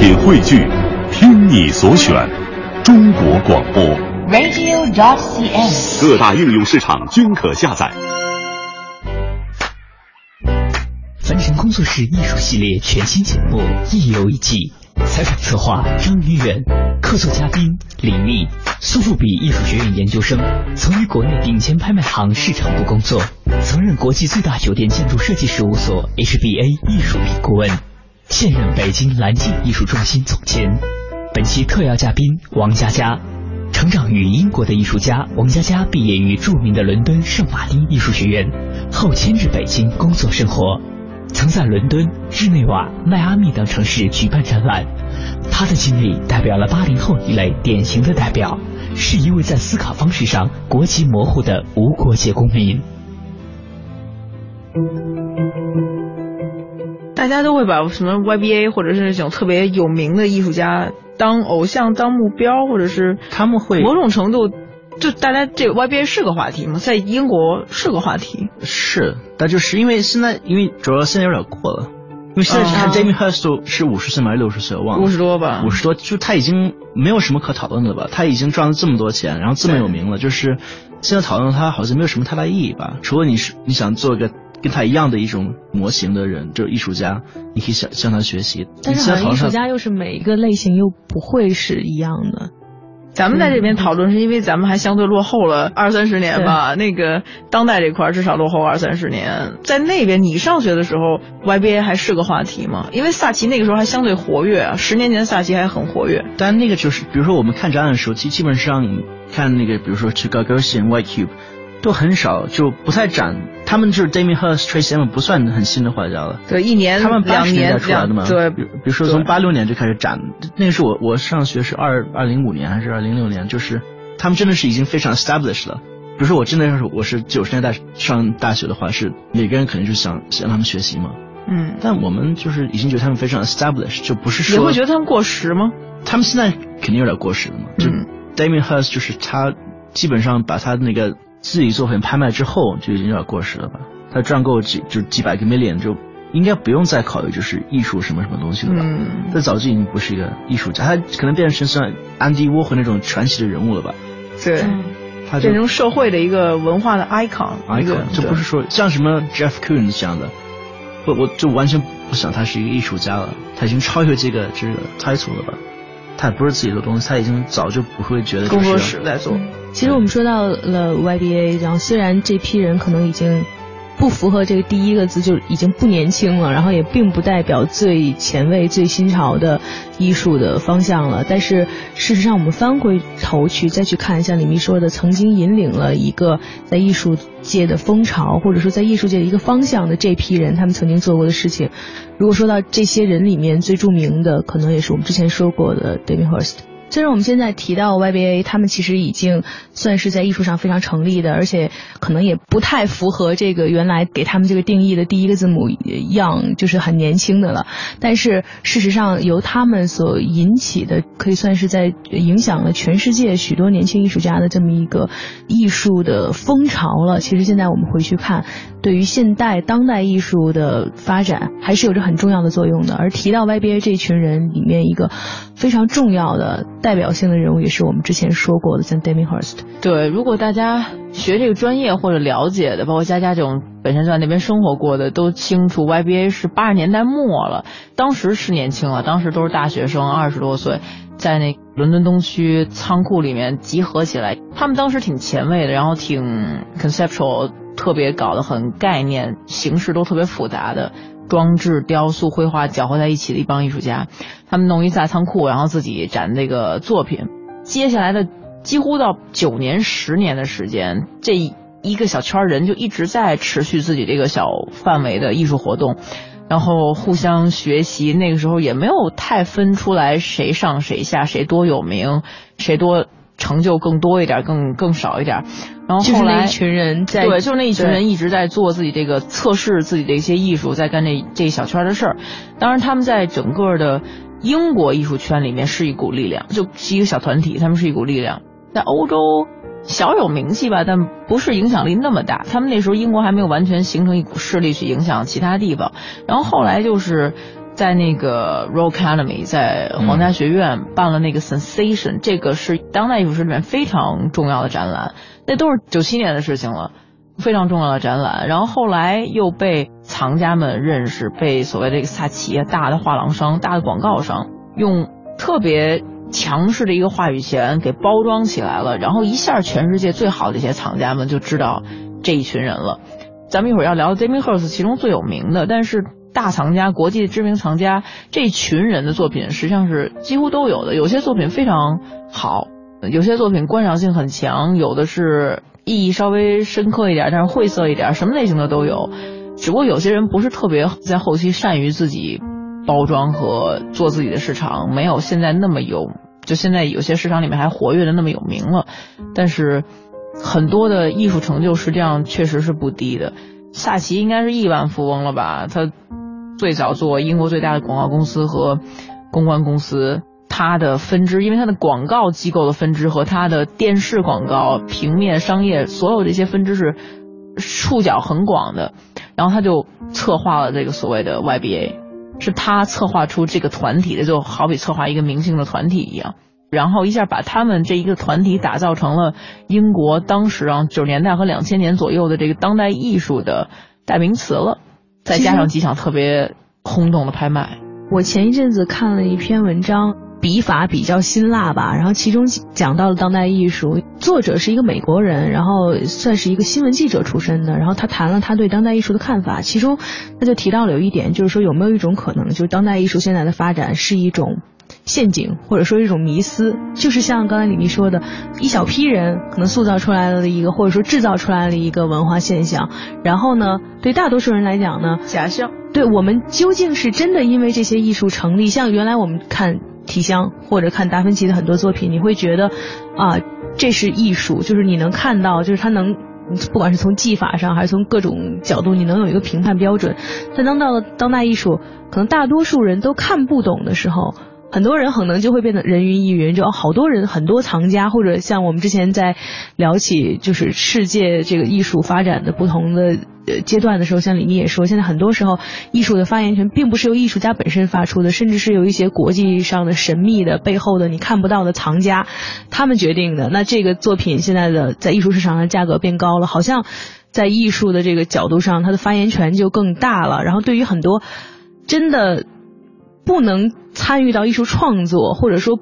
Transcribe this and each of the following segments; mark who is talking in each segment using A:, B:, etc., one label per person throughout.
A: 品汇聚，听你所选，中国广播。
B: radio.dot.cn，。
A: 各大应用市场均可下载。
C: 凡尘工作室艺术系列全新节目《一游一记》，采访策划张云远，客座嘉宾李密，苏富比艺术学院研究生，曾于国内顶尖拍卖行市场部工作，曾任国际最大酒店建筑设计事务所 HBA 艺术品顾问，现任北京蓝镜艺术中心总监。本期特邀嘉宾王佳佳。成长于英国的艺术家王佳佳毕业于著名的伦敦圣马丁艺术学院，后迁至北京工作生活。曾在伦敦、日内瓦、迈阿密等城市举办展览。他的经历代表了八零后一类典型的代表，是一位在思考方式上国籍模糊的无国界公民。
D: 大家都会把什么 YBA 或者是那种特别有名的艺术家当偶像、当目标，或者是
E: 他们会
D: 某种程度，就大家这个 YBA 是个话题吗？在英国是个话题。
E: 是，但就是因为现在，因为主要现在有点过了，因为现在看 Jamie Hirst 是五十岁吗？还是六十岁？我忘了。
D: 五十多吧。
E: 五十多，就他已经没有什么可讨论的吧？他已经赚了这么多钱，然后这么有名了，就是现在讨论他好像没有什么太大意义吧？除了你是你想做一个跟他一样的一种模型的人，就是艺术家，你可以向向他学习。
F: 但是好艺术家又是每一个类型又不会是一样的。
D: 咱们在这边讨论是因为咱们还相对落后了二三十年吧，那个当代这块至少落后二三十年。在那边你上学的时候，YBA 还是个话题吗？因为萨奇那个时候还相对活跃啊，十年前萨奇还很活跃。
E: 但那个就是，比如说我们看展览的时候，基基本上看那个，比如说 Chicago 和 White Cube。都很少，就不太展。他们就是 Damien Hirst、Tracy Emin 不算很新的画家了。
D: 对，一年
E: 他们八十
D: 年
E: 代出来的嘛。
D: 对，
E: 比如说从八六年就开始展，那个是我我上学是二二零五年还是二零六年，就是他们真的是已经非常 established 了。比如说我真的是我是九十年代上大学的话，是每个人肯定是想向他们学习嘛。
D: 嗯。
E: 但我们就是已经觉得他们非常 established，就不是说
D: 你会觉得他们过时吗？
E: 他们现在肯定有点过时了嘛。就 Damien Hirst 就是他基本上把他那个。自己作品拍卖之后就已经有点过时了吧？他赚够几就几百个 million 就应该不用再考虑就是艺术什么什么东西了吧？
D: 嗯，
E: 他早就已经不是一个艺术家，他可能变成像安迪沃霍那种传奇的人物了吧？
D: 对，
E: 他
D: 变成社会的一个文化的 icon。
E: icon 就不是说像什么 Jeff Koons 这样的，我我就完全不想他是一个艺术家了，他已经超越这个这个 title 了吧？他也不是自己的东西，他已经早就不会觉得
D: 工作室在做。
F: 其实我们说到了 YBA，然后虽然这批人可能已经不符合这个第一个字，就已经不年轻了，然后也并不代表最前卫、最新潮的艺术的方向了。但是事实上，我们翻回头去再去看，像李密说的，曾经引领了一个在艺术界的风潮，或者说在艺术界的一个方向的这批人，他们曾经做过的事情。如果说到这些人里面最著名的，可能也是我们之前说过的 David Hirst。虽然我们现在提到 YBA，他们其实已经算是在艺术上非常成立的，而且可能也不太符合这个原来给他们这个定义的第一个字母 young，就是很年轻的了。但是事实上，由他们所引起的，可以算是在影响了全世界许多年轻艺术家的这么一个艺术的风潮了。其实现在我们回去看，对于现代当代艺术的发展，还是有着很重要的作用的。而提到 YBA 这群人里面一个非常重要的。代表性的人物也是我们之前说过的，像 Damien Hirst。
D: 对，如果大家学这个专业或者了解的，包括佳佳这种本身就在那边生活过的，都清楚 YBA 是八十年代末了，当时是年轻了，当时都是大学生，二十多岁，在那伦敦东区仓库里面集合起来。他们当时挺前卫的，然后挺 conceptual，特别搞得很概念，形式都特别复杂的。装置、雕塑、绘画搅和在一起的一帮艺术家，他们弄一大仓库，然后自己展这个作品。接下来的几乎到九年、十年的时间，这一个小圈人就一直在持续自己这个小范围的艺术活动，然后互相学习。那个时候也没有太分出来谁上谁下，谁多有名，谁多。成就更多一点，更更少一点，然后后来
F: 一群人在
D: 对，就是那一群人一直在做自己这个测试自己的一些艺术，在干这这一小圈的事儿。当然，他们在整个的英国艺术圈里面是一股力量，就是一个小团体，他们是一股力量。在欧洲小有名气吧，但不是影响力那么大。他们那时候英国还没有完全形成一股势力去影响其他地方。然后后来就是。在那个 Royal Academy，在皇家学院办了那个 Sensation，、这个是当代艺术史里面非常重要的展览，那都是九七年的事情了，非常重要的展览。然后后来又被藏家们认识，被所谓的这个萨奇啊大的画廊商、大的广告商用特别强势的一个话语权给包装起来了，然后一下全世界最好的一些藏家们就知道这一群人了。咱们一会儿要聊 Damien Hirst，其中最有名的，但是大藏家、国际知名藏家这群人的作品实际上是几乎都有的。有些作品非常好，有些作品观赏性很强，有的是意义稍微深刻一点，但是晦涩一点，什么类型的都有。只不过有些人不是特别在后期善于自己包装和做自己的市场，没有现在那么有，就现在有些市场里面还活跃的那么有名了，但是。很多的艺术成就实际上确实是不低的。萨奇应该是亿万富翁了吧？他最早做英国最大的广告公司和公关公司，它的分支，因为它的广告机构的分支和它的电视广告、平面商业所有这些分支是触角很广的。然后他就策划了这个所谓的 YBA，是他策划出这个团体的，就好比策划一个明星的团体一样。然后一下把他们这一个团体打造成了英国当时啊九十年代和两千年左右的这个当代艺术的代名词了，再加上几场特别轰动的拍卖。
F: 我前一阵子看了一篇文章，笔法比较辛辣吧，然后其中讲到了当代艺术，作者是一个美国人，然后算是一个新闻记者出身的，然后他谈了他对当代艺术的看法，其中他就提到了有一点，就是说有没有一种可能，就是当代艺术现在的发展是一种。陷阱或者说一种迷思，就是像刚才李密说的，一小批人可能塑造出来了一个，或者说制造出来了一个文化现象，然后呢，对大多数人来讲呢，
D: 假象。
F: 对我们究竟是真的因为这些艺术成立？像原来我们看提香或者看达芬奇的很多作品，你会觉得啊，这是艺术，就是你能看到，就是他能，不管是从技法上还是从各种角度，你能有一个评判标准。但当到了当代艺术，可能大多数人都看不懂的时候。很多人可能就会变得人云亦云，就好多人很多藏家，或者像我们之前在聊起就是世界这个艺术发展的不同的呃阶段的时候，像李妮也说，现在很多时候艺术的发言权并不是由艺术家本身发出的，甚至是由一些国际上的神秘的背后的你看不到的藏家他们决定的。那这个作品现在的在艺术市场上价格变高了，好像在艺术的这个角度上，它的发言权就更大了。然后对于很多真的。不能参与到艺术创作，或者说，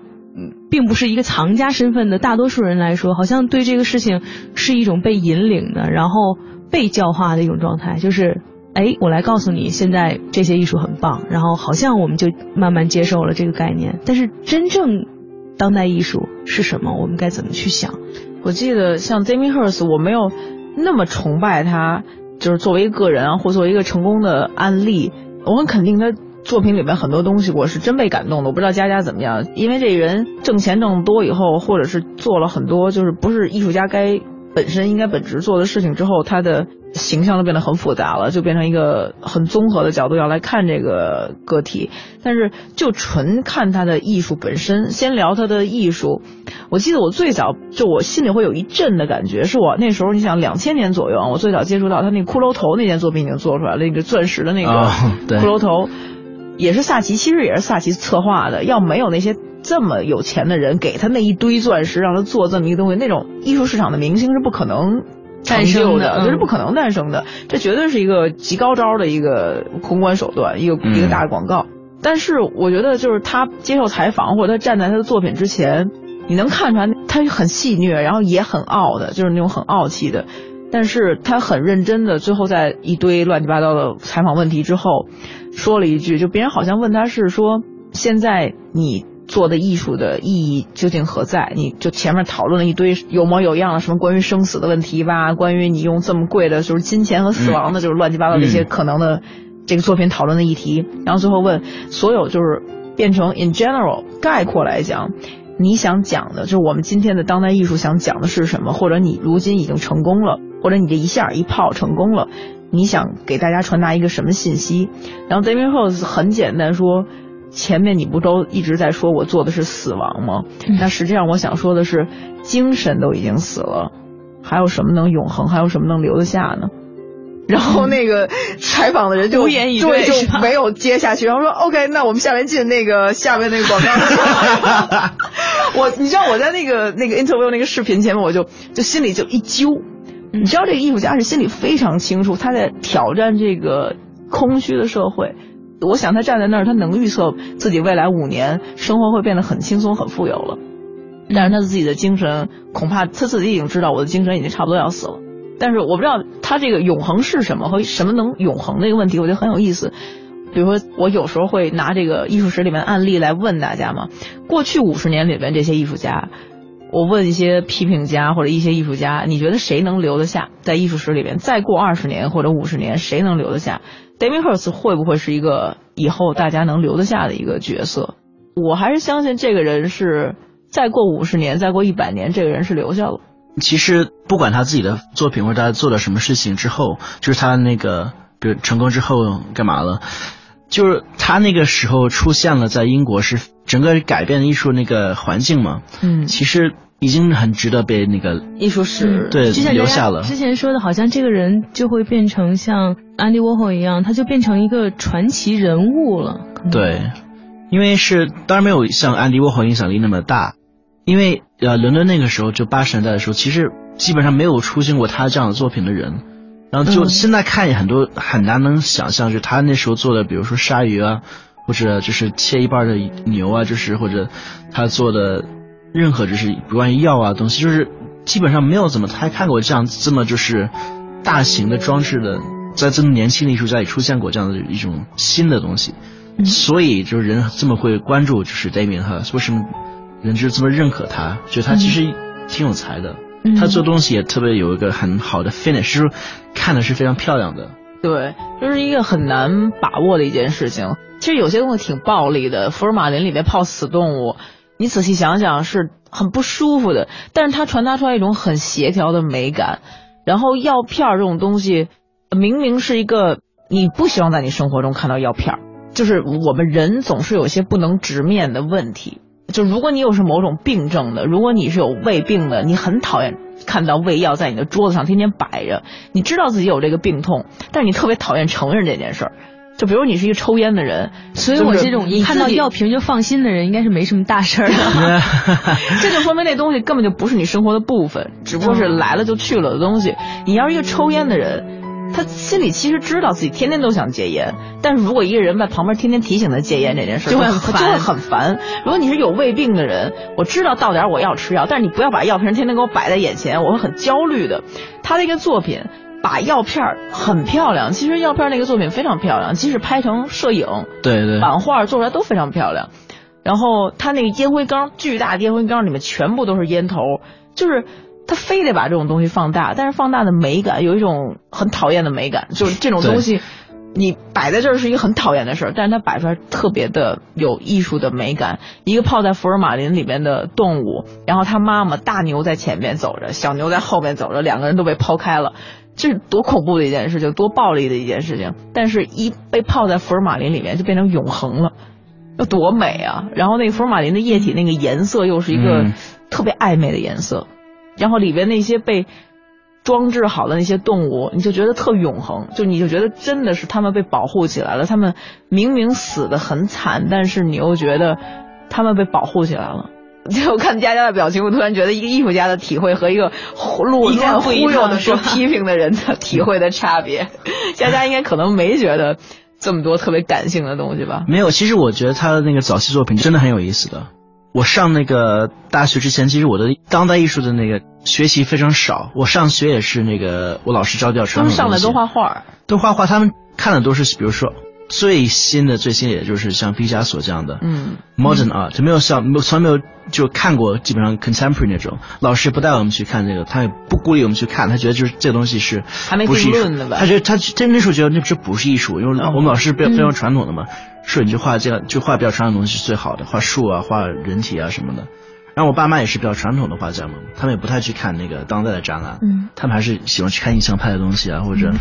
F: 并不是一个藏家身份的大多数人来说，好像对这个事情是一种被引领的，然后被教化的一种状态。就是，哎，我来告诉你，现在这些艺术很棒，然后好像我们就慢慢接受了这个概念。但是，真正当代艺术是什么？我们该怎么去想？
D: 我记得像 Damien Hirst，我没有那么崇拜他，就是作为一个人，或作为一个成功的案例，我很肯定他。作品里面很多东西，我是真被感动的。我不知道佳佳怎么样，因为这人挣钱挣多以后，或者是做了很多就是不是艺术家该本身应该本职做的事情之后，他的形象都变得很复杂了，就变成一个很综合的角度要来看这个个体。但是就纯看他的艺术本身，先聊他的艺术。我记得我最早就我心里会有一阵的感觉，是我那时候你想两千年左右，我最早接触到他那骷髅头那件作品已经做出来了，那个钻石的那个骷髅头。也是萨奇，其实也是萨奇策划的。要没有那些这么有钱的人给他那一堆钻石，让他做这么一个东西，那种艺术市场的明星是不可能诞生的，这是不可能诞生的。这绝对是一个极高招的一个公关手段，一个一个大的广告。但是我觉得，就是他接受采访或者他站在他的作品之前，你能看出来他很戏谑，然后也很傲的，就是那种很傲气的。但是他很认真的，最后在一堆乱七八糟的采访问题之后。说了一句，就别人好像问他是说，现在你做的艺术的意义究竟何在？你就前面讨论了一堆有模有样的什么关于生死的问题吧，关于你用这么贵的就是金钱和死亡的，就是乱七八糟的一些可能的这个作品讨论的议题。然后最后问所有就是变成 in general 概括来讲，你想讲的就是我们今天的当代艺术想讲的是什么？或者你如今已经成功了，或者你这一下一炮成功了？你想给大家传达一个什么信息？然后 David House 很简单说，前面你不都一直在说我做的是死亡吗？那实际上我想说的是，精神都已经死了，还有什么能永恒？还有什么能留得下呢？然后那个采访的人就
F: 无言以对
D: 就没有接下去，然后说 OK，那我们下面进那个下面那个广告。我你知道我在那个那个 interview 那个视频前面，我就就心里就一揪。你知道这个艺术家是心里非常清楚，他在挑战这个空虚的社会。我想他站在那儿，他能预测自己未来五年生活会变得很轻松、很富有了。但是他自己的精神，恐怕他自己已经知道，我的精神已经差不多要死了。但是我不知道他这个永恒是什么和什么能永恒的一个问题，我觉得很有意思。比如说，我有时候会拿这个艺术史里面案例来问大家嘛。过去五十年里边这些艺术家，我问一些批评家或者一些艺术家，你觉得谁能留得下在艺术史里边？再过二十年或者五十年，谁能留得下？David Hirst 会不会是一个以后大家能留得下的一个角色？我还是相信这个人是再过五十年、再过一百年，这个人是留下了。
E: 其实不管他自己的作品或者他做了什么事情之后，就是他那个比如成功之后干嘛了，就是他那个时候出现了在英国是整个改变艺术那个环境嘛。
D: 嗯
E: 其实已经很值得被那个
D: 艺术史
E: 对留下了。
F: 之前说的，好像这个人就会变成像安迪沃霍一样，他就变成一个传奇人物了。
E: 对，因为是当然没有像安迪沃霍影响力那么大，因为呃伦敦那个时候就八十年代的时候，其实基本上没有出现过他这样的作品的人。然后就
D: 嗯
E: 现在看也很多很难能想象，就他那时候做的，比如说鲨鱼啊，或者就是切一半的牛啊，就是或者他做的任何就是关于药啊东西，就是基本上没有怎么太看过这样这么就是大型的装置的，在这么年轻的艺术家里出现过这样的一种新的东西。所以就是人这么会关注，就是 Damien Hirst，为什么人就这么认可他？就他其实挺有才的，
F: 嗯
E: 他做东西也特别有一个很好的 finish，就是看的是非常漂亮的。
D: 对，就是一个很难把握的一件事情。其实有些东西挺暴力的，福尔马林里面泡死动物，你仔细想想是很不舒服的，但是它传达出来一种很协调的美感。然后药片儿这种东西，明明是一个你不希望在你生活中看到药片儿，就是我们人总是有些不能直面的问题。就如果你有是某种病症的，如果你是有胃病的，你很讨厌看到胃药在你的桌子上天天摆着，你知道自己有这个病痛，但是你特别讨厌承认这件事儿。就比如你是一个抽烟的人，
F: 所以我这种
D: 你
F: 看到药瓶就放心的人，应该是没什么大事儿的。
D: 这就说明那东西根本就不是你生活的部分，只不过是来了就去了的东西。你要是一个抽烟的人，他心里其实知道自己天天都想戒烟，但是如果一个人在旁边天天提醒他戒烟这件事，
F: 就会很
D: 就
F: 烦
D: 会很烦。如果你是有胃病的人，我知道到点儿我要吃药，但是你不要把药瓶天天给我摆在眼前，我会很焦虑的。他的一个作品。把药片儿很漂亮，其实药片儿那个作品非常漂亮，即使拍成摄影，
E: 对对，
D: 版画做出来都非常漂亮。然后他那个烟灰缸，巨大的烟灰缸里面全部都是烟头，就是他非得把这种东西放大，但是放大的美感有一种很讨厌的美感，就是这种东西。你摆在这儿是一个很讨厌的事儿，但是它摆出来特别的有艺术的美感。一个泡在福尔马林里面的动物，然后他妈妈大牛在前面走着，小牛在后面走着，两个人都被抛开了。这是多恐怖的一件事情，多暴力的一件事情。但是，一被泡在福尔马林里面，就变成永恒了，那多美啊！然后那个福尔马林的液体那个颜色又是一个
E: 嗯
D: 特别暧昧的颜色，然后里边那些被装置好的那些动物，你就觉得特永恒，就你就觉得真的是他们被保护起来了。他们明明死的很惨，但是你又觉得他们被保护起来了。就我看佳佳的表情，我突然觉得一个艺术家的体会和一个忽路
F: 一概
D: 乱忽悠的说批评的人的体会的差别。佳佳应该可能没觉得这么多特别感性的东西吧？
E: 没有，其实我觉得他的那个早期作品真的很有意思的。我上那个大学之前，其实我的当代艺术的那个学习非常少。我上学也是那个我老师教教
D: 他
E: 传统他
D: 们上来都画画，
E: 都画画，他们看的都是比如说最新的最新，也就是像毕加索这样的，
D: 嗯
E: ，modern art，就没有像没有从来没有就看过基本上 contemporary 那种。老师不带我们去看这个，他也不鼓励我们去看，他觉得就是这个东西是
D: 还没
E: 不是艺术
D: 定论的吧？
E: 他觉得他真那时候觉得那这不是艺术，因为
D: 哦
E: 我们老师比较非常传统的嘛，说你就画这样就画比较传统的东西是最好的，画树啊，画人体啊什么的。然后我爸妈也是比较传统的画家嘛，他们也不太去看那个当代的展览，
F: 嗯，
E: 他们还是喜欢去看印象派的东西啊，或者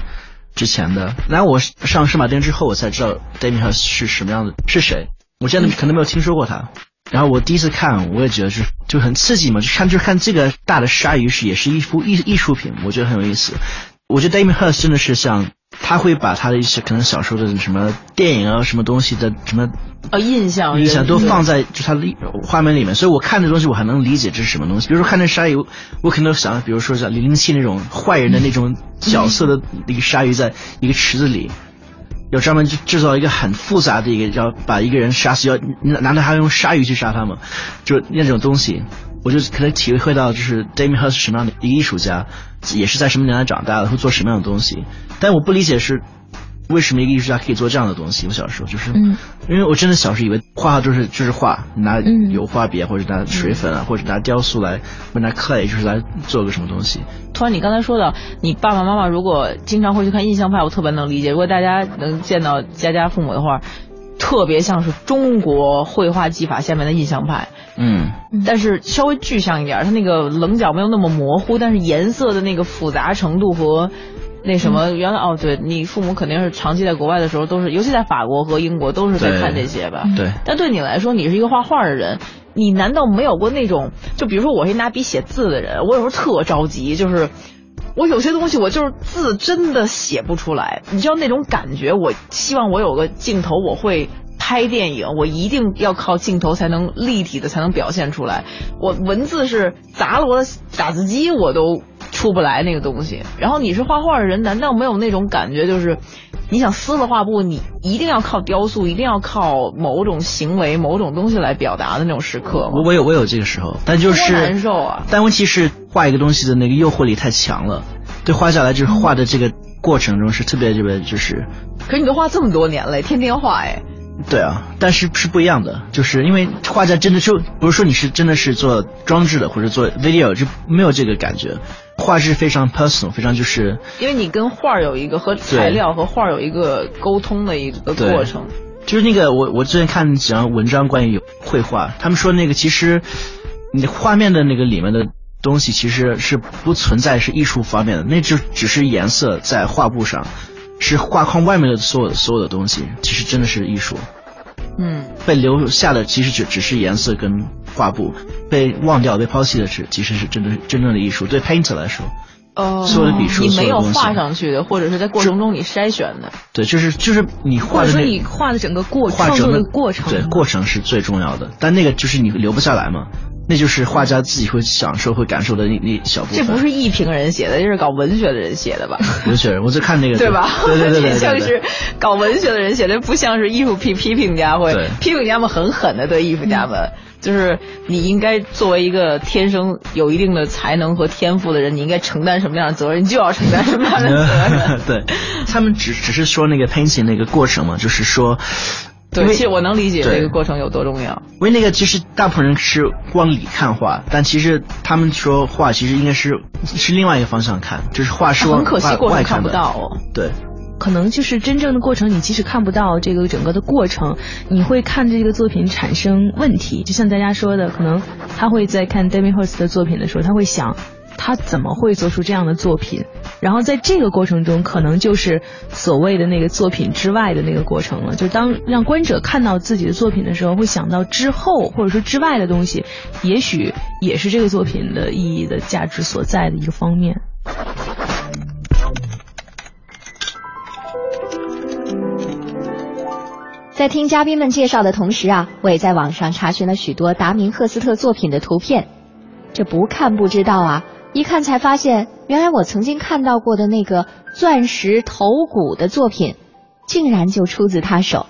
E: 之前的。然后我上圣马丁之后，我才知道 Damien Hirst 是什么样的，是谁。我现在可能没有听说过他。然后我第一次看，我也觉得是就很刺激嘛，就看就看这个大的鲨鱼是也是一幅艺艺术品，我觉得很有意思。我觉得 Damien Hirst 真的是像他会把他的一些可能小时候的什么电影啊、什么东西的什么
D: 呃印象
E: 印象都放在就他的画面里面，所以我看这东西我还能理解这是什么东西。比如说看那鲨鱼，我可能想，比如说像零零七那种坏人的那种角色的那个鲨鱼在一个池子里。要专门去制造一个很复杂的一个，要把一个人杀死，要难道还要用鲨鱼去杀他吗？就那种东西，我就可能体会到，就是 Damien Hirst 是什么样的一个艺术家，也是在什么年代长大的，会做什么样的东西。但我不理解是为什么一个艺术家可以做这样的东西。我小时候就是，
F: 嗯
E: 因为我真的小时候以为画画就是就是画，拿
F: 嗯
E: 油画笔或者拿水粉啊，或者拿雕塑来，或者拿 clay 就是来做个什么东西。
D: 突然，你刚才说到你爸爸妈妈如果经常会去看印象派，我特别能理解。如果大家能见到佳佳父母的话，特别像是中国绘画技法下面的印象派，
E: 嗯，
D: 但是稍微具象一点，它那个棱角没有那么模糊，但是颜色的那个复杂程度和。那什么，原来哦，对你父母肯定是长期在国外的时候，都是，尤其在法国和英国，都是在看这些吧。
E: 对。
D: 但对你来说，你是一个画画的人，你难道没有过那种？就比如说，我是一拿笔写字的人，我有时候特着急，就是我有些东西我就是字真的写不出来，你知道那种感觉？我希望我有个镜头，我会。拍电影，我一定要靠镜头才能立体的才能表现出来。我文字是砸了我的打字机，我都出不来那个东西。然后你是画画的人，难道没有那种感觉？就是你想撕了画布，你一定要靠雕塑，一定要靠某种行为、某种东西来表达的那种时刻吗？
E: 我我有我有这个时候，但就是
D: 多难受啊！
E: 但问题是画一个东西的那个诱惑力太强了，对画下来就是画的这个过程中是特别特别就是。
D: 可是你都画这么多年了，天天画哎。
E: 对啊，但是是不一样的，就是因为画家真的就不是说你是真的是做装置的或者做 video 就没有这个感觉，画是非常 personal，非常就是
D: 因为你跟画有一个和材料和画有一个沟通的一个过程。
E: 就是那个我我之前看几张文章关于绘画，他们说那个其实你画面的那个里面的东西其实是不存在是艺术方面的，那就只是颜色在画布上。是画框外面的所有所有的东西，其实真的是艺术。
D: 嗯，
E: 被留下的其实只只是颜色跟画布，被忘掉、被抛弃的是其实是真的真正的艺术。对 painter 来说，
D: 哦，
E: 所有的笔触，
D: 你没有画上去的，或者是在过程中你筛选的。
E: 对，就是就是你画的
F: 那，你画的整个过
E: 画整
F: 个过程，
E: 对，过程是最重要的。但那个就是你留不下来嘛。那就是画家自己会享受、会感受的那那小部分。
D: 这不是艺评人写的，这是搞文学的人写的吧？
E: 文学人，我在看那个，
D: 对吧？
E: 对对对对，
D: 像是搞文学的人写的，不像是艺术批批评家会。批评家们很狠的对艺术家们，就是你应该作为一个天生有一定的才能和天赋的人，你应该承担什么样的责任，你就要承担什么样的责任。
E: 对，他们只只是说那个 painting 那个过程嘛，就是说。
D: 对，其实我能理解这个过程有多重要。
E: 因为那个其实大部分人是往里看画，但其实他们说画其实应该是是另外一个方向看，就是画是往
D: 很可惜过程看
E: 不
D: 到哦。
E: 对，
F: 可能就是真正的过程，你即使看不到这个整个的过程，你会看这个作品产生问题。就像大家说的，可能他会在看 Damien Hirst 的作品的时候，他会想。他怎么会做出这样的作品？然后在这个过程中，可能就是所谓的那个作品之外的那个过程了。就当让观者看到自己的作品的时候，会想到之后或者说之外的东西，也许也是这个作品的意义的价值所在的一个方面。
B: 在听嘉宾们介绍的同时啊，我也在网上查询了许多达明赫斯特作品的图片。这不看不知道啊！一看才发现，原来我曾经看到过的那个钻石头骨的作品，竟然就出自他手。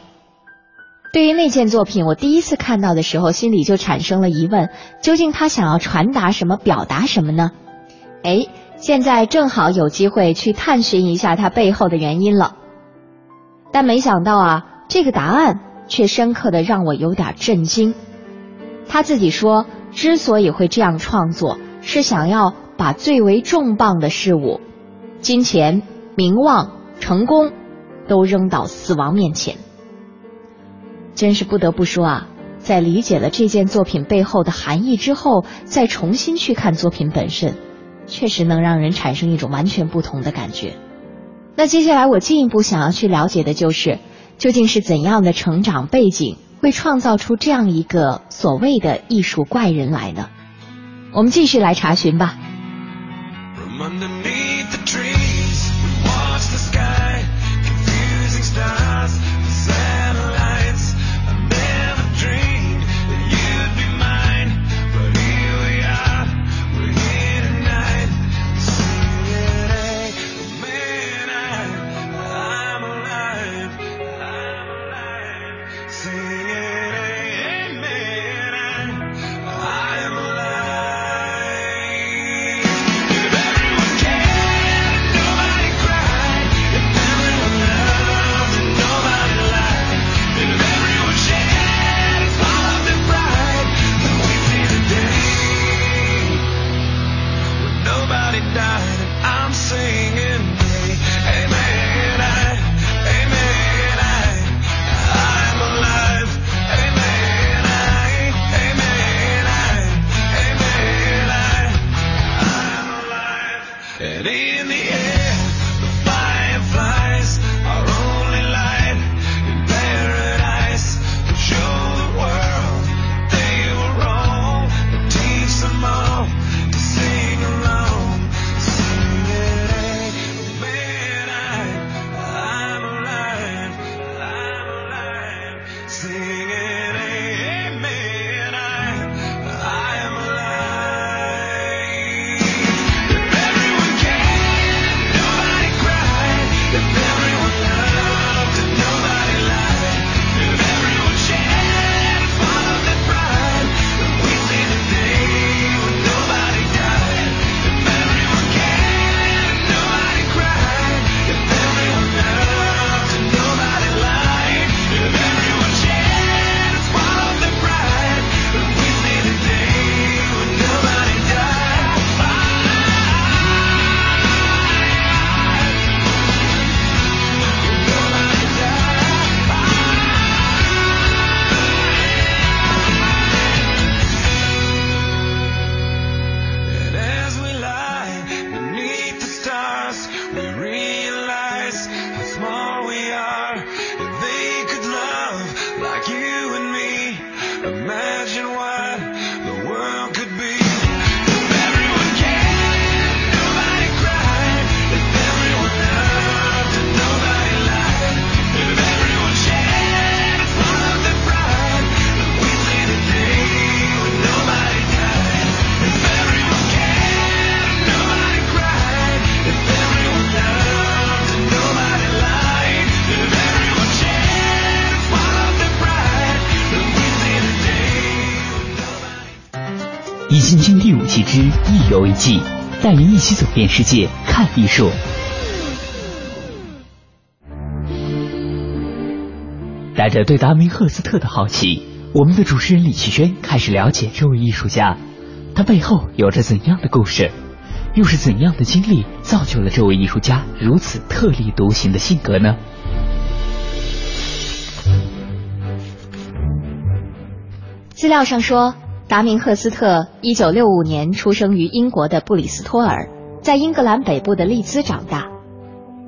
B: 对于那件作品，我第一次看到的时候，心里就产生了疑问：究竟他想要传达什么，表达什么呢？哎，现在正好有机会去探寻一下他背后的原因了。但没想到啊，这个答案却深刻的让我有点震惊。他自己说。之所以会这样创作，是想要把最为重磅的事物——金钱、名望、成功，都扔到死亡面前。真是不得不说啊，在理解了这件作品背后的含义之后，再重新去看作品本身，确实能让人产生一种完全不同的感觉。那接下来我进一步想要去了解的就是，究竟是怎样的成长背景？会创造出这样一个所谓的艺术怪人来呢？我们继续来查询吧。
C: underneath the tree. 新经第五季之一游一季，带您一起走遍世界看艺术。带着对达明赫斯特的好奇，我们的主持人李奇轩开始了解这位艺术家，他背后有着怎样的故事，又是怎样的经历造就了这位艺术家如此特立独行的性格呢？
B: 资料上说，达明赫斯特一九六五年出生于英国的布里斯托尔，在英格兰北部的利兹长大。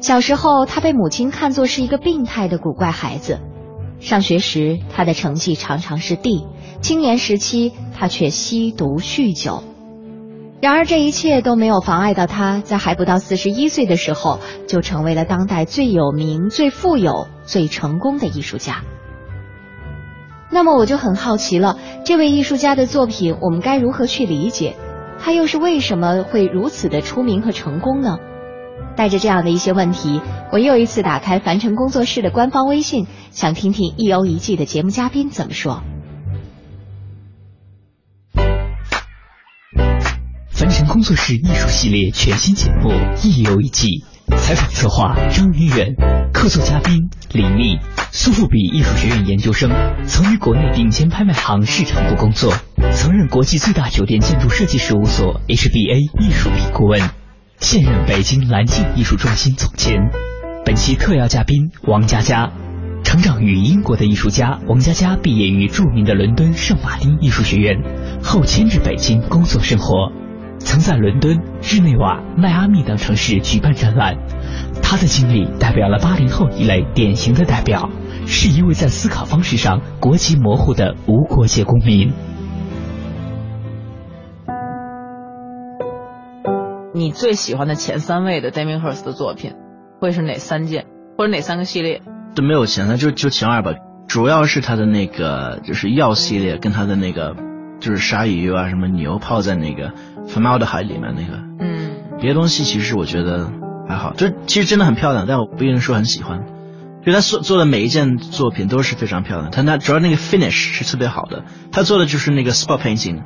B: 小时候，他被母亲看作是一个病态的古怪孩子。上学时，他的成绩常常是 D；青年时期，他却吸毒酗酒。然而，这一切都没有妨碍到他在还不到四十一岁的时候，就成为了当代最有名、最富有、最成功的艺术家。那么，我就很好奇了，这位艺术家的作品，我们该如何去理解？他又是为什么会如此的出名和成功呢？带着这样的一些问题，我又一次打开凡尘工作室的官方微信，想听听一游一季的节目嘉宾怎么说。
C: 凡尘工作室艺术系列全新节目一游一季，采访策划张云远，客座嘉宾李丽，苏富比艺术学院研究生，曾于国内顶尖拍卖行市场部工作，曾任国际最大酒店建筑设计事务所 HBA 艺术品顾问。现任北京蓝镜艺术中心总监，本期特邀嘉宾王佳佳。成长于英国的艺术家王佳佳毕业于著名的伦敦圣马丁艺术学院，后迁至北京工作生活，曾在伦敦、日内瓦、迈阿密等城市举办展览。他的经历代表了八零后一类典型的代表，是一位在思考方式上国籍模糊的无国界公民。
D: 你最喜欢的前三位的 Damien Hirst 的作品会是哪三件，或者哪三个系列？
E: 都没有前三，就就前二吧。主要是他的那个就是药系列，跟他的那个就是鲨鱼啊，什么牛泡在那个粉毛的海里面那个。
D: 嗯。
E: 别的东西其实我觉得还好，就其实真的很漂亮，但我不一定说很喜欢。就他做做的每一件作品都是非常漂亮，他那主要那个 finish 是特别好的。他做的就是那个 spot painting。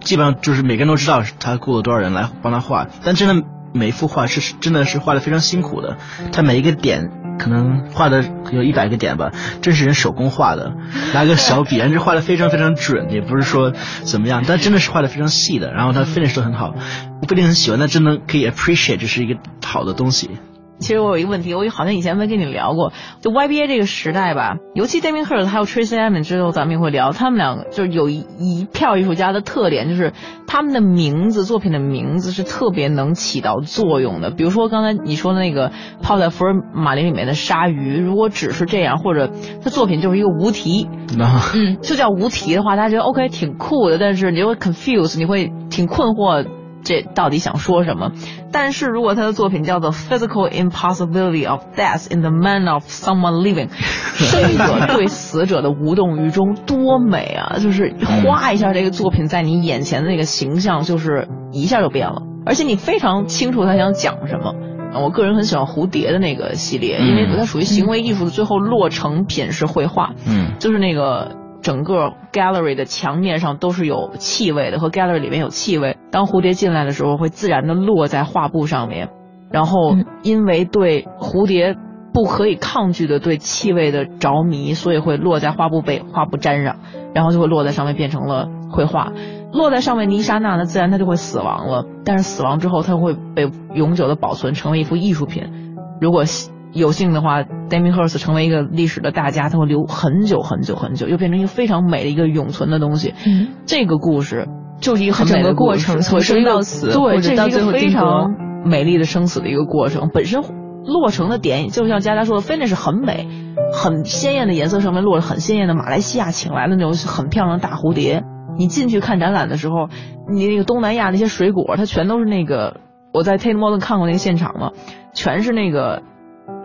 E: 基本上就是每个人都知道他雇了多少人来帮他画，但真的每一幅画是真的是画的非常辛苦的。他每一个点可能画的有一百个点吧，真是人手工画的，拿个小笔，人家画的非常非常准，也不是说怎么样，但真的是画的非常细的。然后他 finish 都很好，不一定很喜欢，但真的可以 appreciate 这是一个好的东西。
D: 其实我有一个问题，我好像以前没跟你聊过，就 YBA 这个时代吧，尤其 Damien Hirst 还有 Tracy Emin 之后，咱们也会聊，他们两个就是有一一票艺术家的特点，就是他们的名字作品的名字是特别能起到作用的。比如说刚才你说的那个泡在福尔马林里面的鲨鱼，如果只是这样，或者他作品就是一个无题，嗯，就叫无题的话，大家觉得 OK 挺酷的，但是你会 confuse，你会挺困惑。这到底想说什么？但是如果他的作品叫做《Physical Impossibility of Death in the Man of Someone Living》，生者对死者的无动于衷，多美啊！就是哗一下这个作品在你眼前的那个形象，就是一下就变了。而且你非常清楚他想讲什么。我个人很喜欢蝴蝶的那个系列，因为它属于行为艺术的最后落成品是绘画，
E: 嗯，
D: 就是那个。整个 gallery 的墙面上都是有气味的，和 gallery 里面有气味。当蝴蝶进来的时候，会自然的落在画布上面，然后因为对蝴蝶不可以抗拒的对气味的着迷，所以会落在画布被画布沾上，然后就会落在上面变成了绘画。落在上面的一刹那呢，自然它就会死亡了。但是死亡之后，它会被永久的保存，成为一幅艺术品。如果有幸的话，Damien Hirst 成为一个历史的大家，他会留很久很久很久，又变成一个非常美的一个永存的东西。
F: 嗯，
D: 这个故事就是一个很美
F: 的过程，从生到死，
D: 对，这
F: 是
D: 一个非常美丽的生死的一个过程。本身落成的点，就像佳佳说的，finish 很美，很鲜艳的颜色上面落着很鲜艳的马来西亚请来的那种很漂亮的大蝴蝶。你进去看展览的时候，你那个东南亚那些水果，它全都是那个我在 Tate Modern 看过那个现场嘛，全是那个。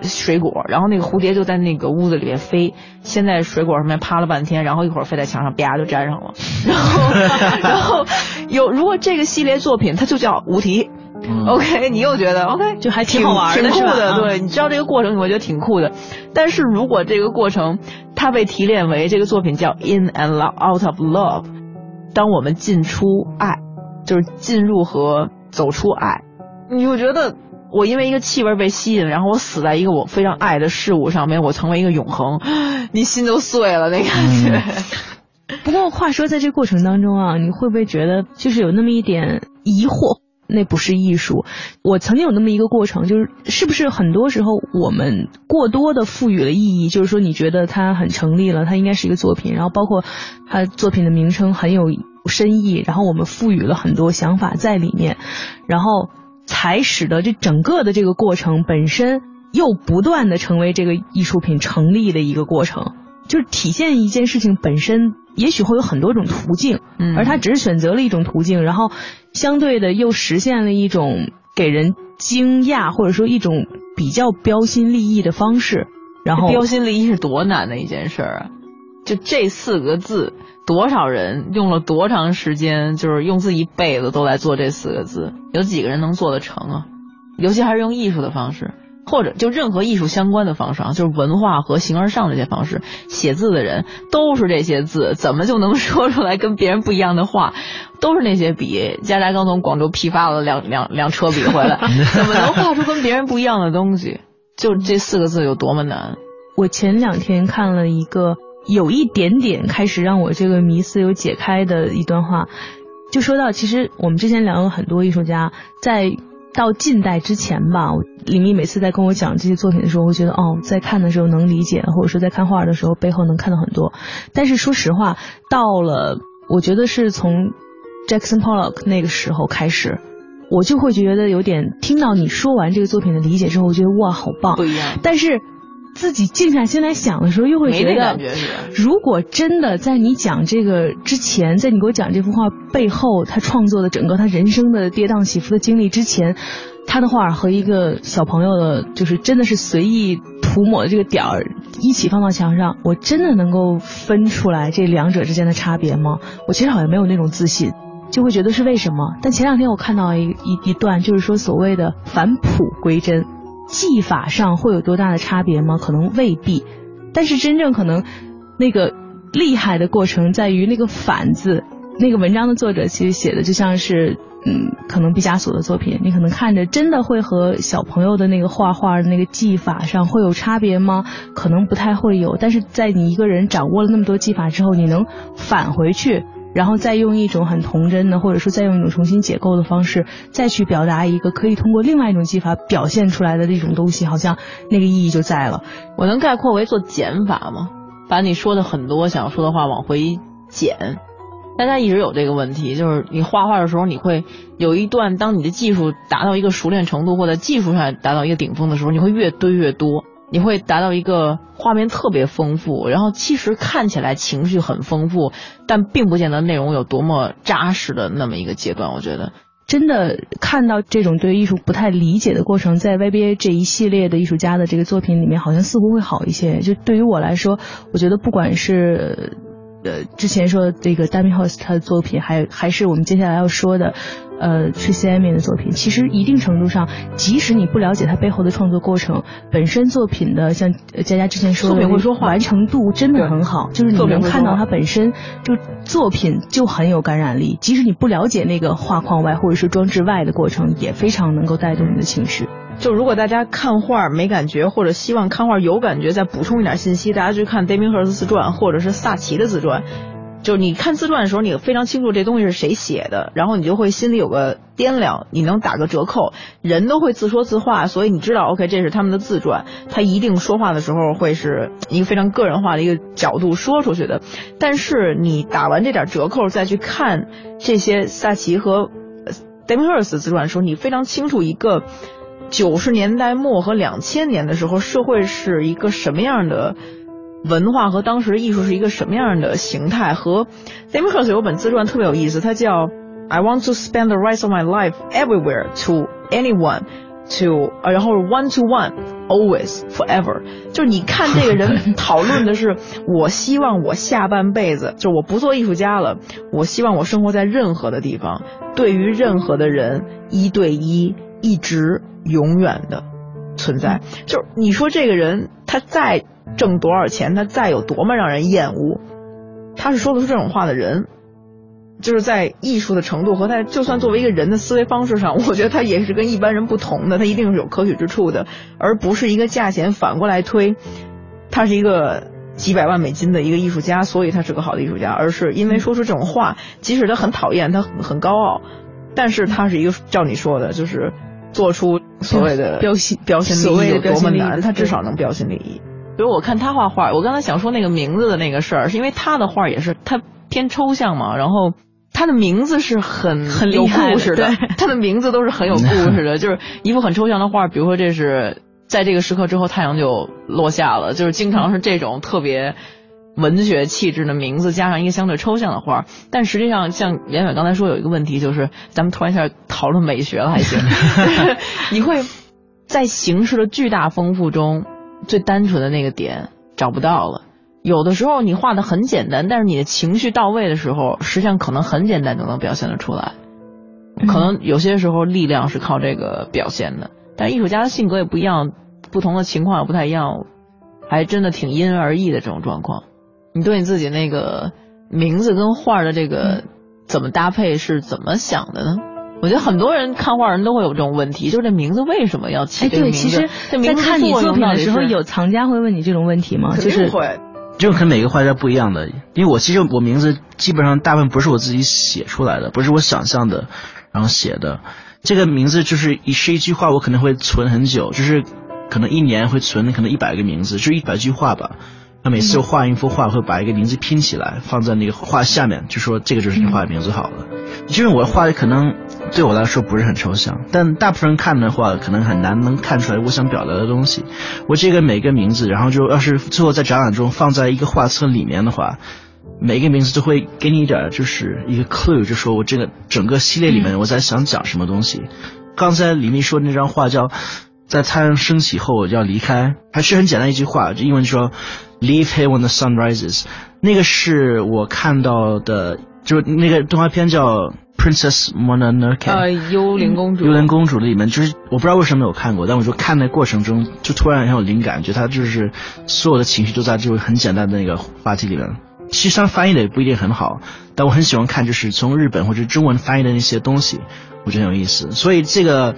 D: 水果，然后那个蝴蝶就在那个屋子里面飞，先在水果上面趴了半天，然后一会儿飞在墙上，啪就粘上了。然后，然后有如果这个系列作品它就叫无题，OK，你又觉得 OK
F: 就还挺好玩
D: 的，挺酷的。对，你知道这个过程，你会觉得挺酷的。但是如果这个过程它被提炼为这个作品叫 In and Out of Love，当我们进出爱，就是进入和走出爱。你就觉得我因为一个气味被吸引，然后我死在一个我非常爱的事物上面，我成为一个永恒，你心都碎了那感觉。
F: 不过话说，在这过程当中啊，你会不会觉得就是有那么一点疑惑？那不是艺术。我曾经有那么一个过程，就是是不是很多时候我们过多的赋予了意义，就是说你觉得它很成立了，它应该是一个作品，然后包括它作品的名称很有深意，然后我们赋予了很多想法在里面，然后才使得这整个的这个过程本身又不断的成为这个艺术品成立的一个过程。就是体现一件事情本身，也许会有很多种途径，
D: 嗯
F: 而他只是选择了一种途径，然后相对的又实现了一种给人惊讶或者说一种比较标新立异的方式，然后
D: 标新立异是多难的一件事儿啊！就这四个字，多少人用了多长时间，就是用自己一辈子都来做这四个字，有几个人能做得成啊？尤其还是用艺术的方式，或者就任何艺术相关的方式啊，就是文化和形而上这些方式，写字的人都是这些字，怎么就能说出来跟别人不一样的话？都是那些笔，佳佳刚从广州批发了两两两车笔回来，怎么能画出跟别人不一样的东西？就这四个字有多么难？
F: 我前两天看了一个有一点点开始让我这个迷思有解开的一段话，就说到其实我们之前聊了很多艺术家在。到近代之前吧，李密每次在跟我讲这些作品的时候，我会觉得哦，在看的时候能理解，或者说在看画的时候背后能看到很多。但是说实话，到了我觉得是从 Jackson Pollock 那个时候开始，我就会觉得有点听到你说完这个作品的理解之后，我觉得哇，好棒，
D: 不一样。
F: 但是自己静下心来想的时候，又会觉得，如果真的在你讲这个之前，在你给我讲这幅画背后，他创作的整个他人生的跌宕起伏的经历之前，他的画和一个小朋友的，就是真的是随意涂抹的这个点儿一起放到墙上，我真的能够分出来这两者之间的差别吗？我其实好像没有那种自信。就会觉得是为什么？但前两天我看到一一一段，就是说所谓的返璞归真，技法上会有多大的差别吗？可能未必，但是真正可能那个厉害的过程在于那个“反”字。那个文章的作者其实写的就像是，嗯，可能毕加索的作品，你可能看着真的会和小朋友的那个画画的那个技法上会有差别吗？可能不太会有，但是在你一个人掌握了那么多技法之后，你能返回去。然后再用一种很童真的，或者说再用一种重新解构的方式，再去表达一个可以通过另外一种技法表现出来的这种东西，好像那个意义就在了。
D: 我能概括为做减法吗？把你说的很多想说的话往回减。大家一直有这个问题，就是你画画的时候，你会有一段，当你的技术达到一个熟练程度，或者技术上达到一个顶峰的时候，你会越堆越多。你会达到一个画面特别丰富，然后其实看起来情绪很丰富，但并不见得内容有多么扎实的那么一个阶段。我觉得，
F: 真的看到这种对艺术不太理解的过程，在 YBA 这一系列的艺术家的这个作品里面，好像似乎会好一些。就对于我来说，我觉得不管是呃之前说这个 Damien Hirst 他的作品，还还是我们接下来要说的。呃，Tracy Emin 的作品，其实一定程度上，即使你不了解他背后的创作过程，本身作品的像佳佳之前说的，完成度真的很好，就是你能看到他本身就作品就很有感染力，即使你不了解那个画框外或者是装置外的过程，也非常能够带动你的情绪。
D: 就如果大家看画没感觉，或者希望看画有感觉，再补充一点信息，大家去看 d a m i n Hirst 自传或者是萨奇的自传。就是你看自传的时候，你非常清楚这东西是谁写的，然后你就会心里有个掂量，你能打个折扣。人都会自说自话，所以你知道，OK，这是他们的自传，他一定说话的时候会是一个非常个人化的一个角度说出去的。但是你打完这点折扣再去看这些萨奇和 d a m i n Hirst 自传的时候，你非常清楚一个九十年代末和两千年的时候社会是一个什么样的。文化和当时艺术是一个什么样的形态？和 Damien Hirst 有本自传特别有意思，它叫 I want to spend the rest of my life everywhere to anyone to，然后 one to one always forever。就是你看这个人讨论的是，我希望我下半辈子，就我不做艺术家了，我希望我生活在任何的地方，对于任何的人一对一，一直永远的存在。就是你说这个人他再。挣多少钱，他再有多么让人厌恶，他是说得出这种话的人，就是在艺术的程度和他就算作为一个人的思维方式上，我觉得他也是跟一般人不同的，他一定是有可取之处的，而不是一个价钱反过来推，他是一个几百万美金的一个艺术家，所以他是个好的艺术家，而是因为说出这种话，即使他很讨厌，他很很高傲，但是他是一个照你说的，就是做出所谓的
F: 标新
D: 标新
F: 所谓的
D: 立异有多么难，他至少能标新立异。比如我看他画画，我刚才想说那个名字的那个事儿，是因为他的画也是他偏抽象嘛，然后他的名字是很
F: 很有
D: 故事的
F: 对，
D: 他的名字都是很有故事的，就是一幅很抽象的画，比如说这是在这个时刻之后太阳就落下了，就是经常是这种特别。文学气质的名字加上一个相对抽象的画，但实际上像严远刚才说有一个问题，就是咱们突然一下讨论美学了，还行，你会在形式的巨大丰富中，最单纯的那个点找不到了。有的时候你画的很简单，但是你的情绪到位的时候，实际上可能很简单就能表现得出来。可能有些时候力量是靠这个表现的，但艺术家的性格也不一样，不同的情况也不太一样，还真的挺因人而异的这种状况。你对你自己那个名字跟画的这个怎么搭配是怎么想的呢？我觉得很多人看画人都会有这种问题，就是这名字为什么要起
F: 哎，对，
D: 这个名字？
F: 在看你
D: 作
F: 品的时候，有藏家会问你这种问题吗？
D: 肯
F: 就是
D: 定会。
E: 这个可能每个画家不一样的，因为我其实我名字基本上大部分不是我自己写出来的，不是我想象的，然后写的。这个名字就是一是一句话，我可能会存很久，就是可能一年会存可能一百个名字，就一百句话吧。他每次画一幅画，会把一个名字拼起来，放在那个画下面，就说这个就是你画的名字好了。因为我画的可能对我来说不是很抽象，但大部分人看的话，可能很难能看出来我想表达的东西。我这个每个名字，然后就要是最后在展览中放在一个画册里面的话，每个名字都会给你一点就是一个 clue，就说我这个整个系列里面我在想讲什么东西。刚才李密说那张画叫。在太阳升起后我要离开，还是很简单一句话，就英文说 “Leave here when the sun rises”。那个是我看到的，就那个动画片叫《Princess Mononoke》。
D: 呃，幽灵公主。
E: 幽灵公主的里面，就是我不知道为什么没有看过，但我就看那过程中，就突然很有灵感，觉得他就是所有的情绪都在这个很简单的那个话题里面。其实他翻译的也不一定很好，但我很喜欢看，就是从日本或者中文翻译的那些东西，我觉得很有意思。所以这个。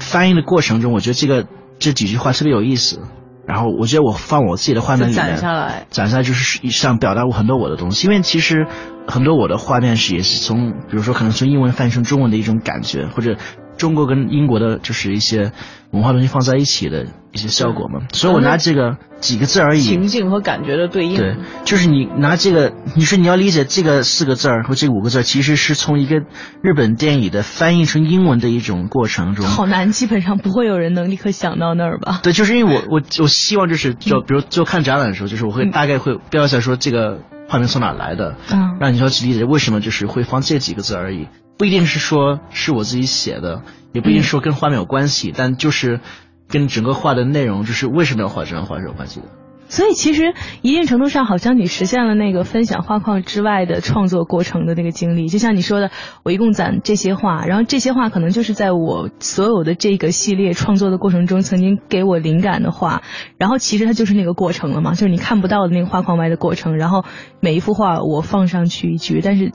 E: 翻译的过程中，我觉得这个这几句话特别有意思。然后我觉得我放我自己的画面里面，
D: 攒下来，
E: 攒下来就是想表达我很多我的东西。因为其实很多我的画面是也是从，比如说可能从英文翻译成中文的一种感觉，或者中国跟英国的就是一些文化东西放在一起的一些效果嘛。所以我拿这个几个字而已，
D: 情境和感觉的对应。
E: 对，就是你拿这个，你说你要理解这个四个字儿和这五个字儿，其实是从一个日本电影的翻译成英文的一种过程中。
F: 好难，基本上不会有人能立刻想到那儿吧？
E: 对，就是因为我我我希望就是就比如就看展览的时候，就是我会大概会标一下说这个画面从哪来的，
F: 嗯，
E: 让你要去理解为什么就是会放这几个字而已，不一定是说是我自己写的，也不一定说跟画面有关系，但就是跟整个画的内容，就是为什么要画这张画是有关系的。
F: 所以其实一定程度上，好像你实现了那个分享画框之外的创作过程的那个经历。就像你说的，我一共攒这些画，然后这些画可能就是在我所有的这个系列创作的过程中曾经给我灵感的画，然后其实它就是那个过程了嘛，就是你看不到的那个画框外的过程。然后每一幅画我放上去一句，但是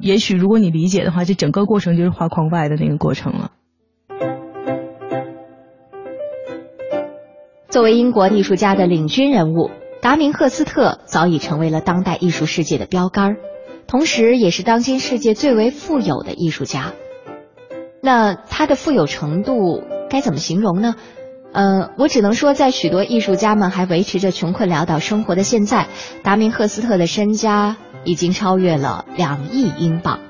F: 也许如果你理解的话，这整个过程就是画框外的那个过程了。
B: 作为英国艺术家的领军人物，达明赫斯特早已成为了当代艺术世界的标杆，同时也是当今世界最为富有的艺术家。那他的富有程度该怎么形容呢？呃，我只能说，在许多艺术家们还维持着穷困潦倒生活的现在，达明赫斯特的身家已经超越了两亿英镑。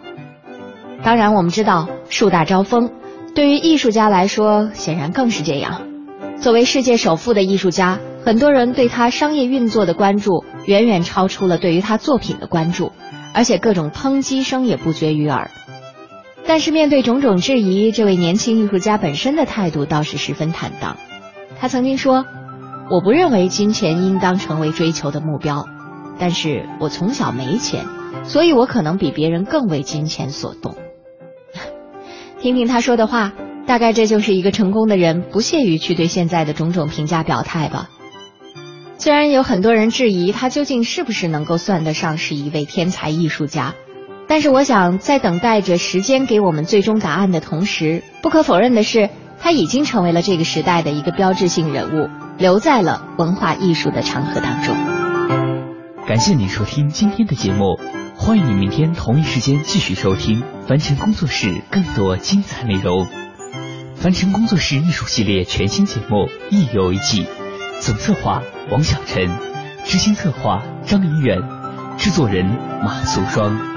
B: 当然，我们知道树大招风，对于艺术家来说，显然更是这样。作为世界首富的艺术家，很多人对他商业运作的关注远远超出了对于他作品的关注，而且各种抨击声也不绝于耳。但是面对种种质疑，这位年轻艺术家本身的态度倒是十分坦荡。他曾经说：“我不认为金钱应当成为追求的目标，但是我从小没钱，所以我可能比别人更为金钱所动。”听听他说的话。大概这就是一个成功的人不屑于去对现在的种种评价表态吧。虽然有很多人质疑他究竟是不是能够算得上是一位天才艺术家，但是我想，在等待着时间给我们最终答案的同时，不可否认的是，他已经成为了这个时代的一个标志性人物，留在了文化艺术的长河当中。
C: 感谢您收听今天的节目，欢迎您明天同一时间继续收听凡尘工作室更多精彩内容。凡尘工作室艺术系列全新节目一游一季，总策划王小晨，执行策划张怡远，制作人马素双。